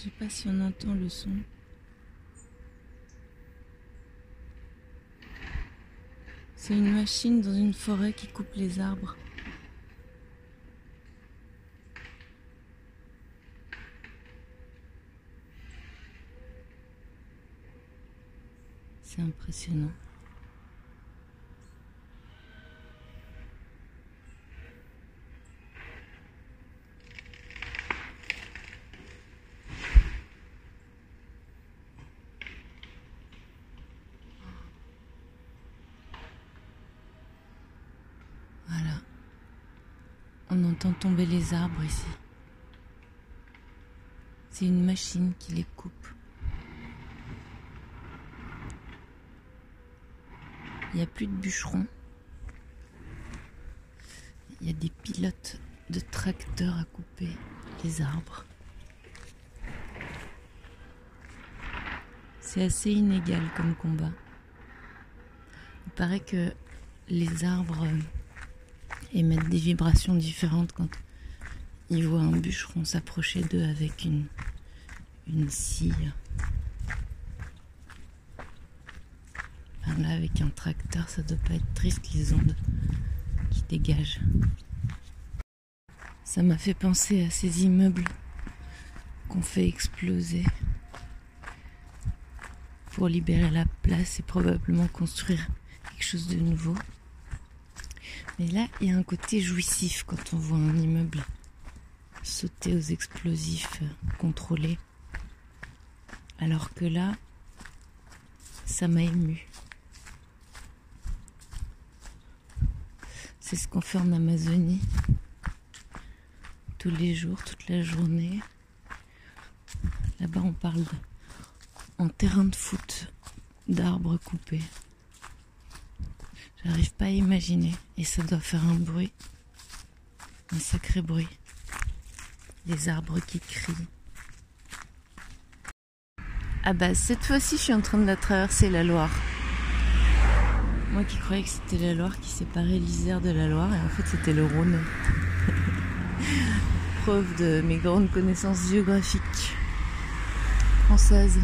Je sais pas si on entend le son. C'est une machine dans une forêt qui coupe les arbres. C'est impressionnant. Voilà. On entend tomber les arbres ici. C'est une machine qui les coupe. Il n'y a plus de bûcherons. Il y a des pilotes de tracteurs à couper les arbres. C'est assez inégal comme combat. Il paraît que les arbres émettent des vibrations différentes quand ils voient un bûcheron s'approcher d'eux avec une, une scie. Là, avec un tracteur, ça doit pas être triste les ondes qui dégagent. Ça m'a fait penser à ces immeubles qu'on fait exploser pour libérer la place et probablement construire quelque chose de nouveau. Mais là, il y a un côté jouissif quand on voit un immeuble sauter aux explosifs contrôlés. Alors que là, ça m'a ému. C'est ce qu'on fait en Amazonie. Tous les jours, toute la journée. Là-bas, on parle en terrain de foot d'arbres coupés. J'arrive pas à imaginer. Et ça doit faire un bruit. Un sacré bruit. Les arbres qui crient. Ah bah cette fois-ci je suis en train de la traverser la Loire. Moi qui croyais que c'était la Loire qui séparait l'Isère de la Loire et en fait c'était le Rhône. Preuve de mes grandes connaissances géographiques françaises.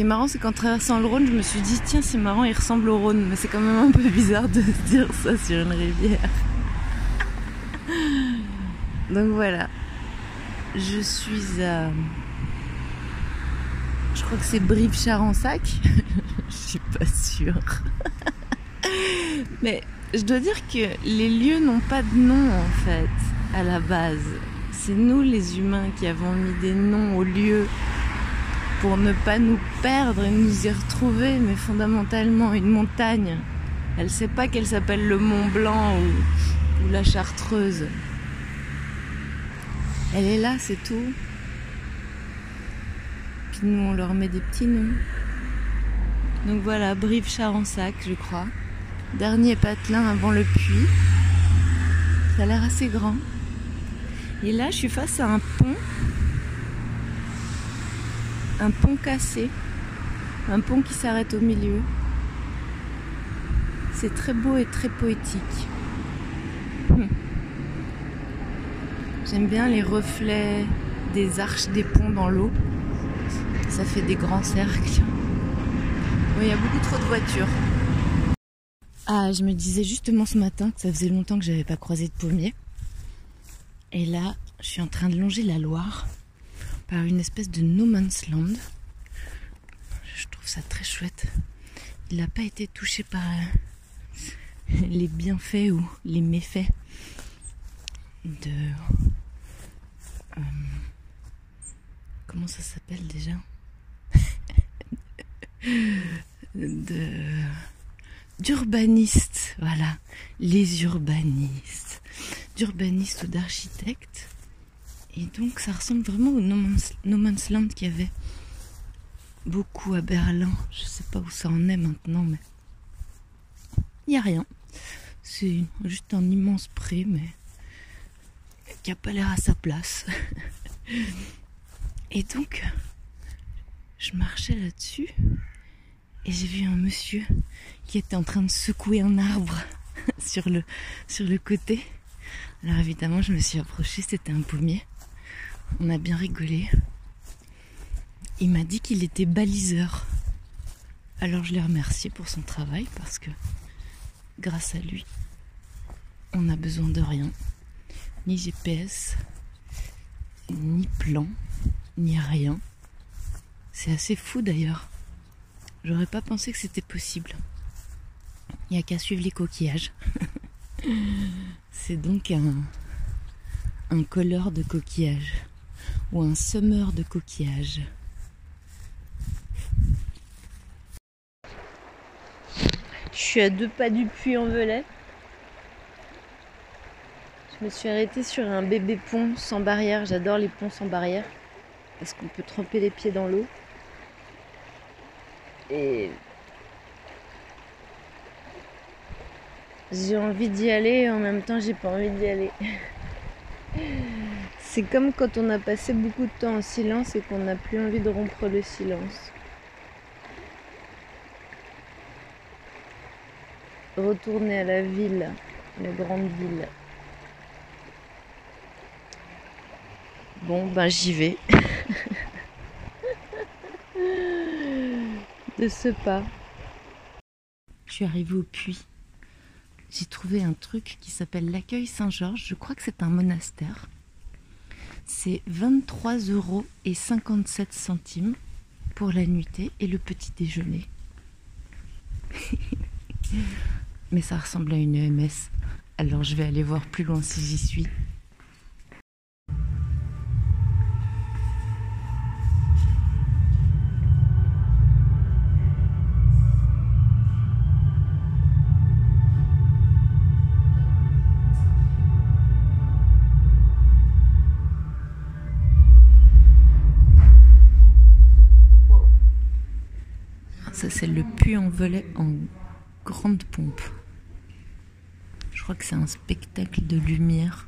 Qui est marrant c'est qu'en traversant le Rhône je me suis dit tiens c'est marrant il ressemble au Rhône mais c'est quand même un peu bizarre de dire ça sur une rivière. Donc voilà. Je suis à je crois que c'est Brive-Charensac. je suis pas sûre. Mais je dois dire que les lieux n'ont pas de nom en fait à la base. C'est nous les humains qui avons mis des noms aux lieux pour ne pas nous perdre et nous y retrouver. Mais fondamentalement, une montagne, elle sait pas qu'elle s'appelle le Mont Blanc ou, ou la Chartreuse. Elle est là, c'est tout. Puis nous, on leur met des petits noms. Donc voilà, Brive-Charensac, je crois. Dernier patelin avant le puits. Ça a l'air assez grand. Et là, je suis face à un pont. Un pont cassé. Un pont qui s'arrête au milieu. C'est très beau et très poétique. Hum. J'aime bien les reflets des arches des ponts dans l'eau. Ça fait des grands cercles. Oui, il y a beaucoup trop de voitures. Ah, je me disais justement ce matin que ça faisait longtemps que j'avais pas croisé de pommier. Et là, je suis en train de longer la Loire par une espèce de no man's land. Je trouve ça très chouette. Il n'a pas été touché par euh, les bienfaits ou les méfaits de euh, comment ça s'appelle déjà? De d'urbanistes, voilà, les urbanistes, d'urbanistes ou d'architectes. Et donc ça ressemble vraiment au No Man's, Land qu'il y avait beaucoup à Berlin. Je sais pas où ça en est maintenant, mais il n'y a rien. C'est juste un immense pré, mais qui a pas l'air à sa place. Et donc, je marchais là-dessus et j'ai vu un monsieur qui était en train de secouer un arbre sur le, sur le côté. Alors évidemment, je me suis approchée, c'était un pommier. On a bien rigolé. il m'a dit qu'il était baliseur. Alors je l'ai remercié pour son travail parce que grâce à lui, on n'a besoin de rien. Ni GPS, ni plan, ni rien. C'est assez fou d'ailleurs. J'aurais pas pensé que c'était possible. Il n'y a qu'à suivre les coquillages. C'est donc un, un colleur de coquillages ou un semeur de coquillages. Je suis à deux pas du puits en velay. Je me suis arrêtée sur un bébé pont sans barrière. J'adore les ponts sans barrière parce qu'on peut tremper les pieds dans l'eau. Et j'ai envie d'y aller et en même temps j'ai pas envie d'y aller. C'est comme quand on a passé beaucoup de temps en silence et qu'on n'a plus envie de rompre le silence. Retourner à la ville, la grande ville. Bon, ben j'y vais. de ce pas. Je suis arrivée au puits. J'ai trouvé un truc qui s'appelle l'accueil Saint-Georges. Je crois que c'est un monastère. C'est 23 euros et 57 centimes pour la nuitée et le petit déjeuner. Mais ça ressemble à une EMS. Alors je vais aller voir plus loin si j'y suis. Le puits en volet en grande pompe. Je crois que c'est un spectacle de lumière.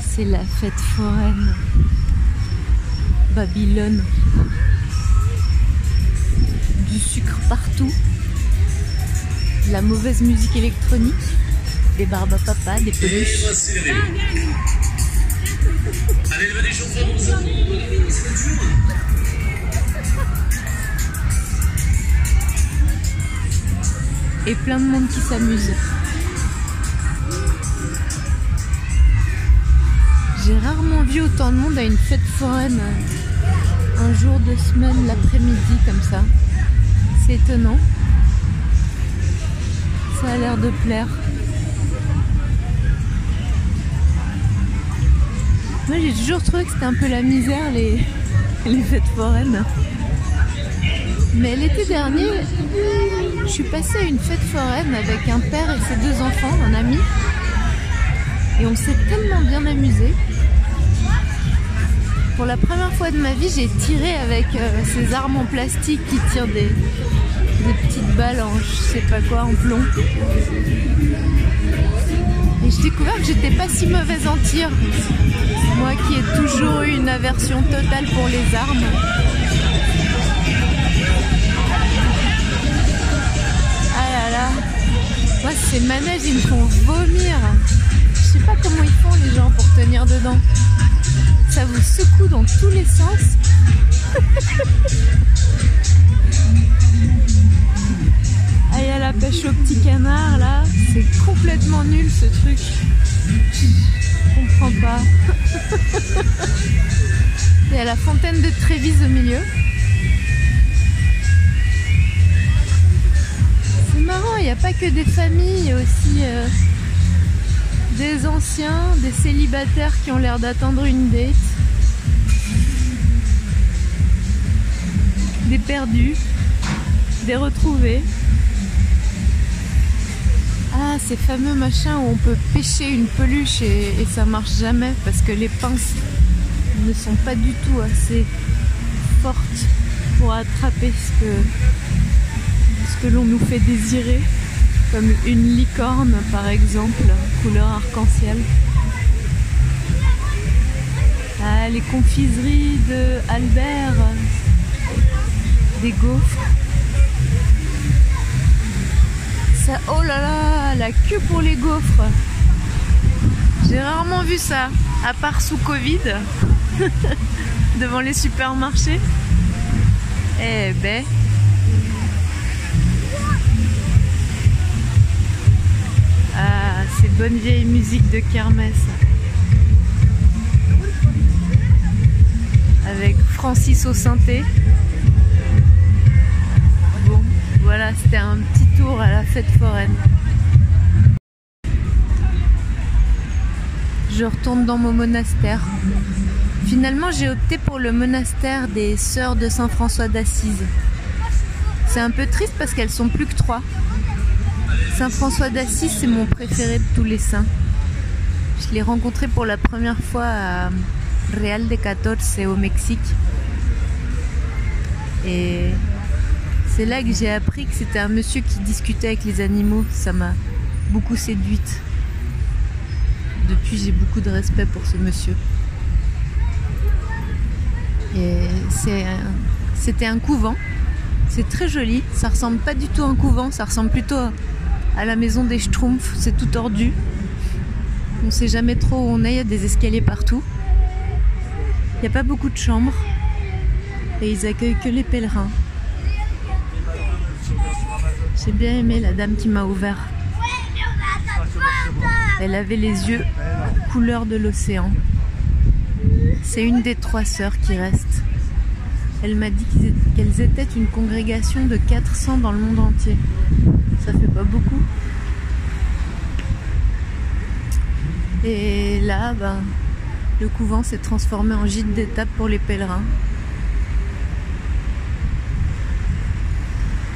C'est la fête foraine. Babylone. Du sucre partout. La mauvaise musique électronique. Des barbes à papa, des peluches. Allez, venez, Et plein de monde qui s'amuse. J'ai rarement vu autant de monde à une fête foraine un jour de semaine l'après-midi comme ça. C'est étonnant. Ça a l'air de plaire. Moi j'ai toujours trouvé que c'était un peu la misère les, les fêtes foraines. Mais l'été dernier, je suis passée à une fête foraine avec un père et ses deux enfants, un ami. Et on s'est tellement bien amusé. Pour la première fois de ma vie, j'ai tiré avec euh, ces armes en plastique qui tirent des, petites balles en je sais pas quoi, en plomb. Et j'ai découvert que j'étais pas si mauvaise en tir. Moi qui ai toujours eu une aversion totale pour les armes. Ah là là. Moi ces manèges ils me font vomir. Je sais pas comment ils font les gens pour tenir dedans ça vous secoue dans tous les sens. ah, il y a la pêche au petit canard là, c'est complètement nul ce truc. Je comprends pas. Il y a la fontaine de Trévise au milieu. C'est marrant, il n'y a pas que des familles, aussi euh, des anciens, des célibataires qui ont l'air d'attendre une date, des perdus, des retrouvés. Ah, ces fameux machins où on peut pêcher une peluche et, ça marche jamais parce que les pinces ne sont pas du tout assez fortes pour attraper ce ce que l'on nous fait désirer comme une licorne par exemple, couleur arc-en-ciel. a les confiseries de Albert, des gaufres. Ça, oh là là, la queue pour les gaufres. J'ai rarement vu ça, à part sous Covid, devant les supermarchés. Eh ben. Ah, c'est bonne vieille musique de kermesse. Avec Francis au synthé. Bon, voilà, c'était un petit tour à la fête foraine. Je retourne dans mon monastère. Finalement, j'ai opté pour le monastère des Sœurs de Saint François d'Assise. C'est un peu triste parce qu'elles sont plus que trois. Saint François d'Assise, c'est mon préféré de tous les saints. Je l'ai rencontré pour la première fois à Real de Catorce au Mexique. Et c'est là que j'ai appris que c'était un monsieur qui discutait avec les animaux. Ça m'a beaucoup séduite. Depuis, j'ai beaucoup de respect pour ce monsieur. Et c'était un couvent. C'est très joli. Ça ressemble pas du tout à un couvent. Ça ressemble plutôt à la maison des Schtroumpfs. C'est tout tordu. On sait jamais trop où on est. Il y a des escaliers partout. Il n'y a pas beaucoup de chambres. Et ils accueillent que les pèlerins. J'ai bien aimé la dame qui m'a ouvert. Elle avait les yeux couleur de l'océan. C'est une des trois sœurs qui restent. Elle m'a dit qu'elles étaient une congrégation de 400 dans le monde entier. Ça fait pas beaucoup. Et là, ben, le couvent s'est transformé en gîte d'étape pour les pèlerins.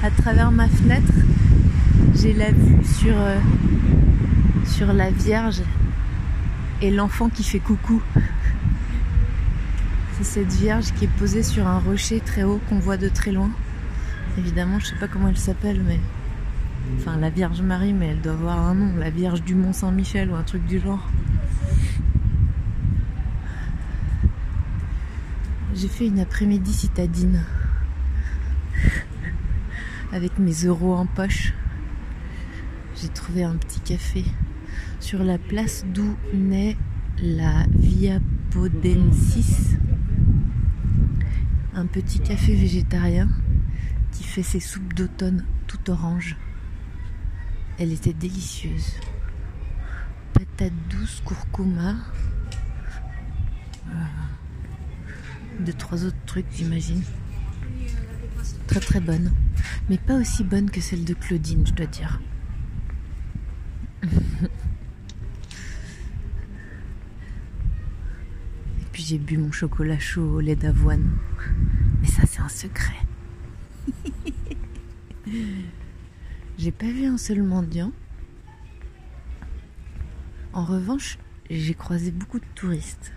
À travers ma fenêtre, j'ai la vue sur, euh, sur la Vierge et l'enfant qui fait coucou. C'est cette Vierge qui est posée sur un rocher très haut qu'on voit de très loin. Évidemment, je sais pas comment elle s'appelle, mais. Enfin, la Vierge Marie, mais elle doit avoir un nom, la Vierge du Mont Saint-Michel ou un truc du genre. J'ai fait une après-midi citadine avec mes euros en poche. J'ai trouvé un petit café sur la place d'où naît la Via Podensis, un petit café végétarien qui fait ses soupes d'automne tout orange. Elle était délicieuse. Patate douce, curcuma. Euh, de trois autres trucs, j'imagine. Très très bonne. Mais pas aussi bonne que celle de Claudine, je dois dire. j'ai bu mon chocolat chaud au lait d'avoine. Mais ça, c'est un secret. j'ai pas vu un seul mendiant. En revanche, j'ai croisé beaucoup de touristes.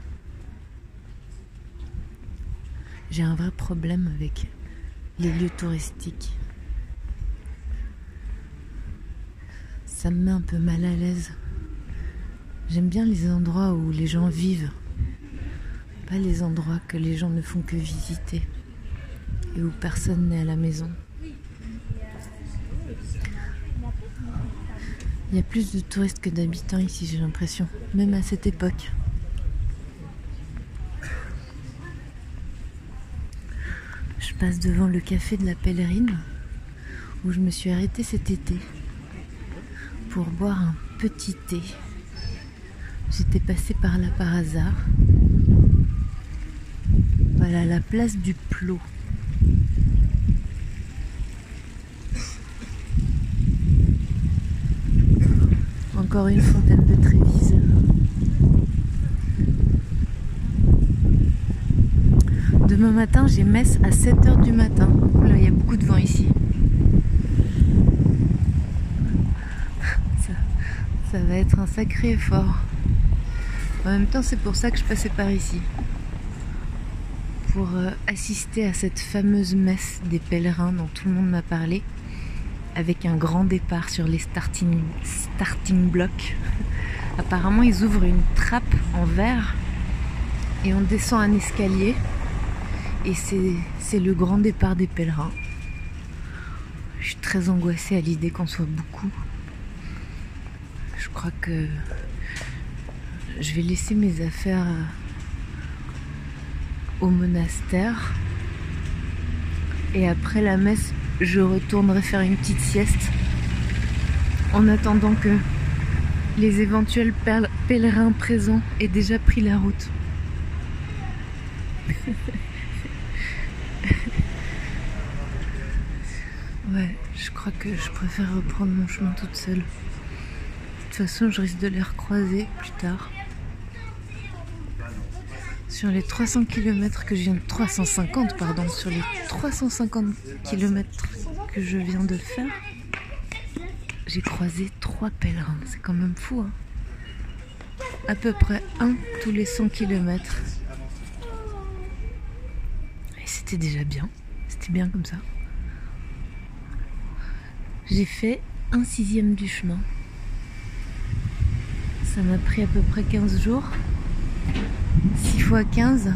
J'ai un vrai problème avec les lieux touristiques. Ça me met un peu mal à l'aise. J'aime bien les endroits où les gens vivent les endroits que les gens ne font que visiter et où personne n'est à la maison. Il y a plus de touristes que d'habitants ici, j'ai l'impression, même à cette époque. Je passe devant le café de la pèlerine où je me suis arrêtée cet été pour boire un petit thé. J'étais passée par là par hasard voilà la place du Plot. Encore une fontaine de Trévise. Demain matin, j'ai messe à 7h du matin. Il y a beaucoup de vent ici. Ça va être un sacré effort. En même temps, c'est pour ça que je passais par ici pour euh, assister à cette fameuse messe des pèlerins dont tout le monde m'a parlé, avec un grand départ sur les starting, starting blocks. Apparemment, ils ouvrent une trappe en verre et on descend un escalier. Et c'est le grand départ des pèlerins. Je suis très angoissée à l'idée qu'on soit beaucoup. Je crois que je vais laisser mes affaires monastère. Et après la messe, je retournerai faire une petite sieste en attendant que les éventuels pèlerins présents aient déjà pris la route. ouais, je crois que je préfère reprendre mon chemin toute seule. De toute façon, je risque de les recroiser plus tard. Sur les 300 km que je viens de 350 pardon, sur les 350 km que je viens de faire, j'ai croisé trois pèlerins. C'est quand même fou. Hein à peu près un tous les 100 km. Et c'était déjà bien. C'était bien comme ça. J'ai fait un sixième du chemin. Ça m'a pris à peu près 15 jours. 6 fois 15.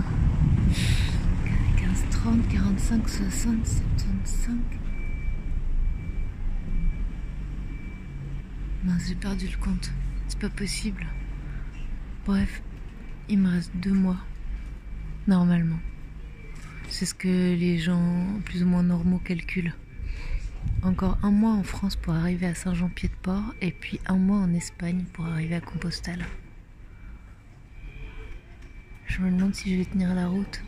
15, 30, 45, 60, 75. Mince, j'ai perdu le compte. C'est pas possible. Bref, il me reste deux mois. Normalement. C'est ce que les gens plus ou moins normaux calculent. Encore un mois en France pour arriver à Saint-Jean-Pied-de-Port et puis un mois en Espagne pour arriver à Compostelle. Je me demande si je vais tenir la route.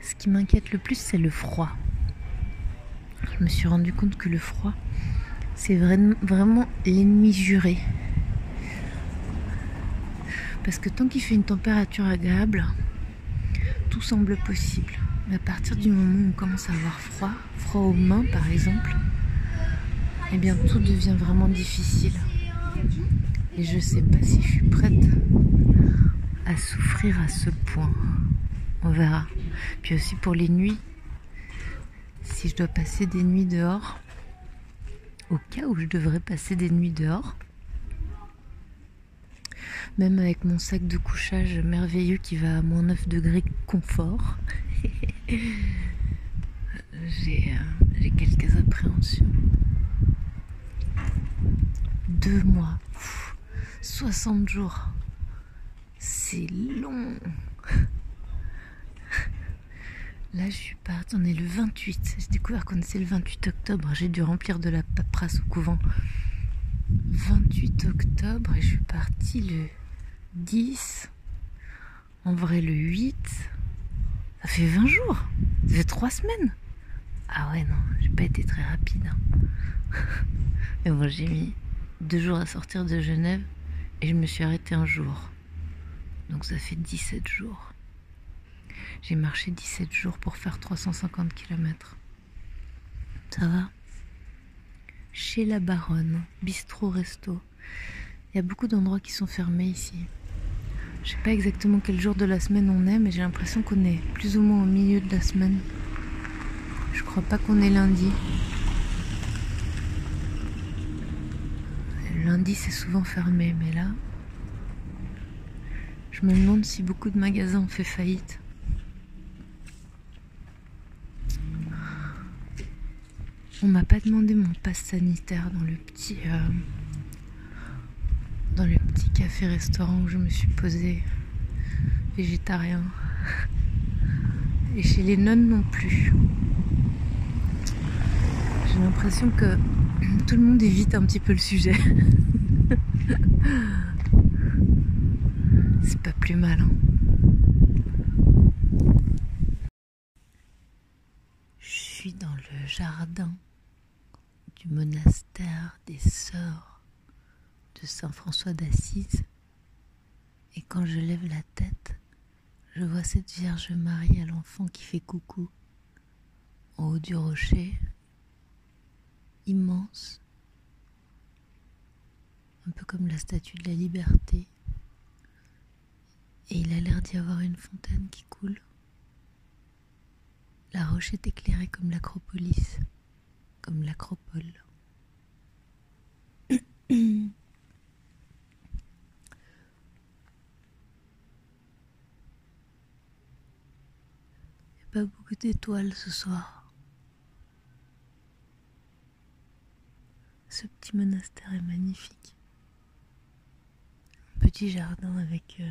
Ce qui m'inquiète le plus, c'est le froid. Je me suis rendu compte que le froid, c'est vraiment l'ennemi juré. Parce que tant qu'il fait une température agréable, tout semble possible. Mais à partir du moment où on commence à avoir froid, froid aux mains par exemple, eh bien tout devient vraiment difficile. Et je sais pas si je suis prête à souffrir à ce point. On verra. Puis aussi pour les nuits, si je dois passer des nuits dehors, au cas où je devrais passer des nuits dehors, même avec mon sac de couchage merveilleux qui va à moins 9 degrés confort, j'ai euh, quelques appréhensions. Deux mois, 60 jours, c'est long. Là, je suis partie, on est le 28. J'ai découvert qu'on était le 28 octobre. J'ai dû remplir de la paperasse au couvent. 28 octobre et je suis partie le 10. En vrai, le 8. Ça fait 20 jours. Ça fait 3 semaines. Ah ouais, non, j'ai pas été très rapide. Hein. Mais bon, j'ai mis 2 jours à sortir de Genève et je me suis arrêtée un jour. Donc ça fait 17 jours. J'ai marché 17 jours pour faire 350 km. Ça va? Chez la Baronne, bistrot resto. Il y a beaucoup d'endroits qui sont fermés ici. Je sais pas exactement quel jour de la semaine on est, mais j'ai l'impression qu'on est plus ou moins au milieu de la semaine. Je crois pas qu'on est lundi. Lundi c'est souvent fermé, mais là, je me demande si beaucoup de magasins ont fait faillite. On m'a pas demandé mon passe sanitaire dans le petit euh, dans le petit café-restaurant où je me suis posée végétarien. Et chez les nonnes non plus. J'ai l'impression que tout le monde évite un petit peu le sujet. Plus mal. Hein. Je suis dans le jardin du monastère des sœurs de Saint François d'Assise. Et quand je lève la tête, je vois cette Vierge Marie à l'enfant qui fait coucou en haut du rocher, immense, un peu comme la statue de la liberté. Et il a l'air d'y avoir une fontaine qui coule. La roche est éclairée comme l'acropolis comme l'acropole. beaucoup d'étoiles ce soir. Ce petit monastère est magnifique. Un petit jardin avec euh,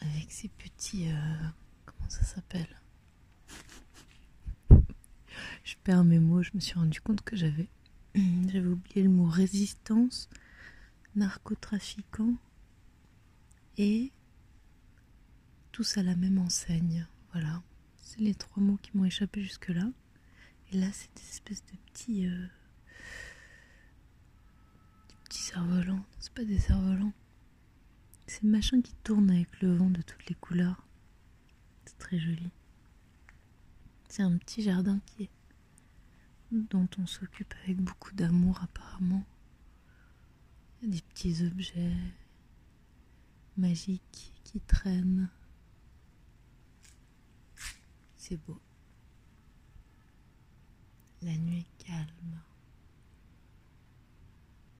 avec ces petits euh, comment ça s'appelle? Je perds mes mots. Je me suis rendu compte que j'avais j'avais oublié le mot résistance, narcotrafiquant et tous à la même enseigne. Voilà, c'est les trois mots qui m'ont échappé jusque-là. Et là, c'est des espèces de petits. Euh, petits cerfs-volants. C'est pas des cerfs-volants. C'est le machin qui tourne avec le vent de toutes les couleurs. C'est très joli. C'est un petit jardin qui est dont on s'occupe avec beaucoup d'amour apparemment. Il y a des petits objets magiques qui traînent. C'est beau. La nuit est calme.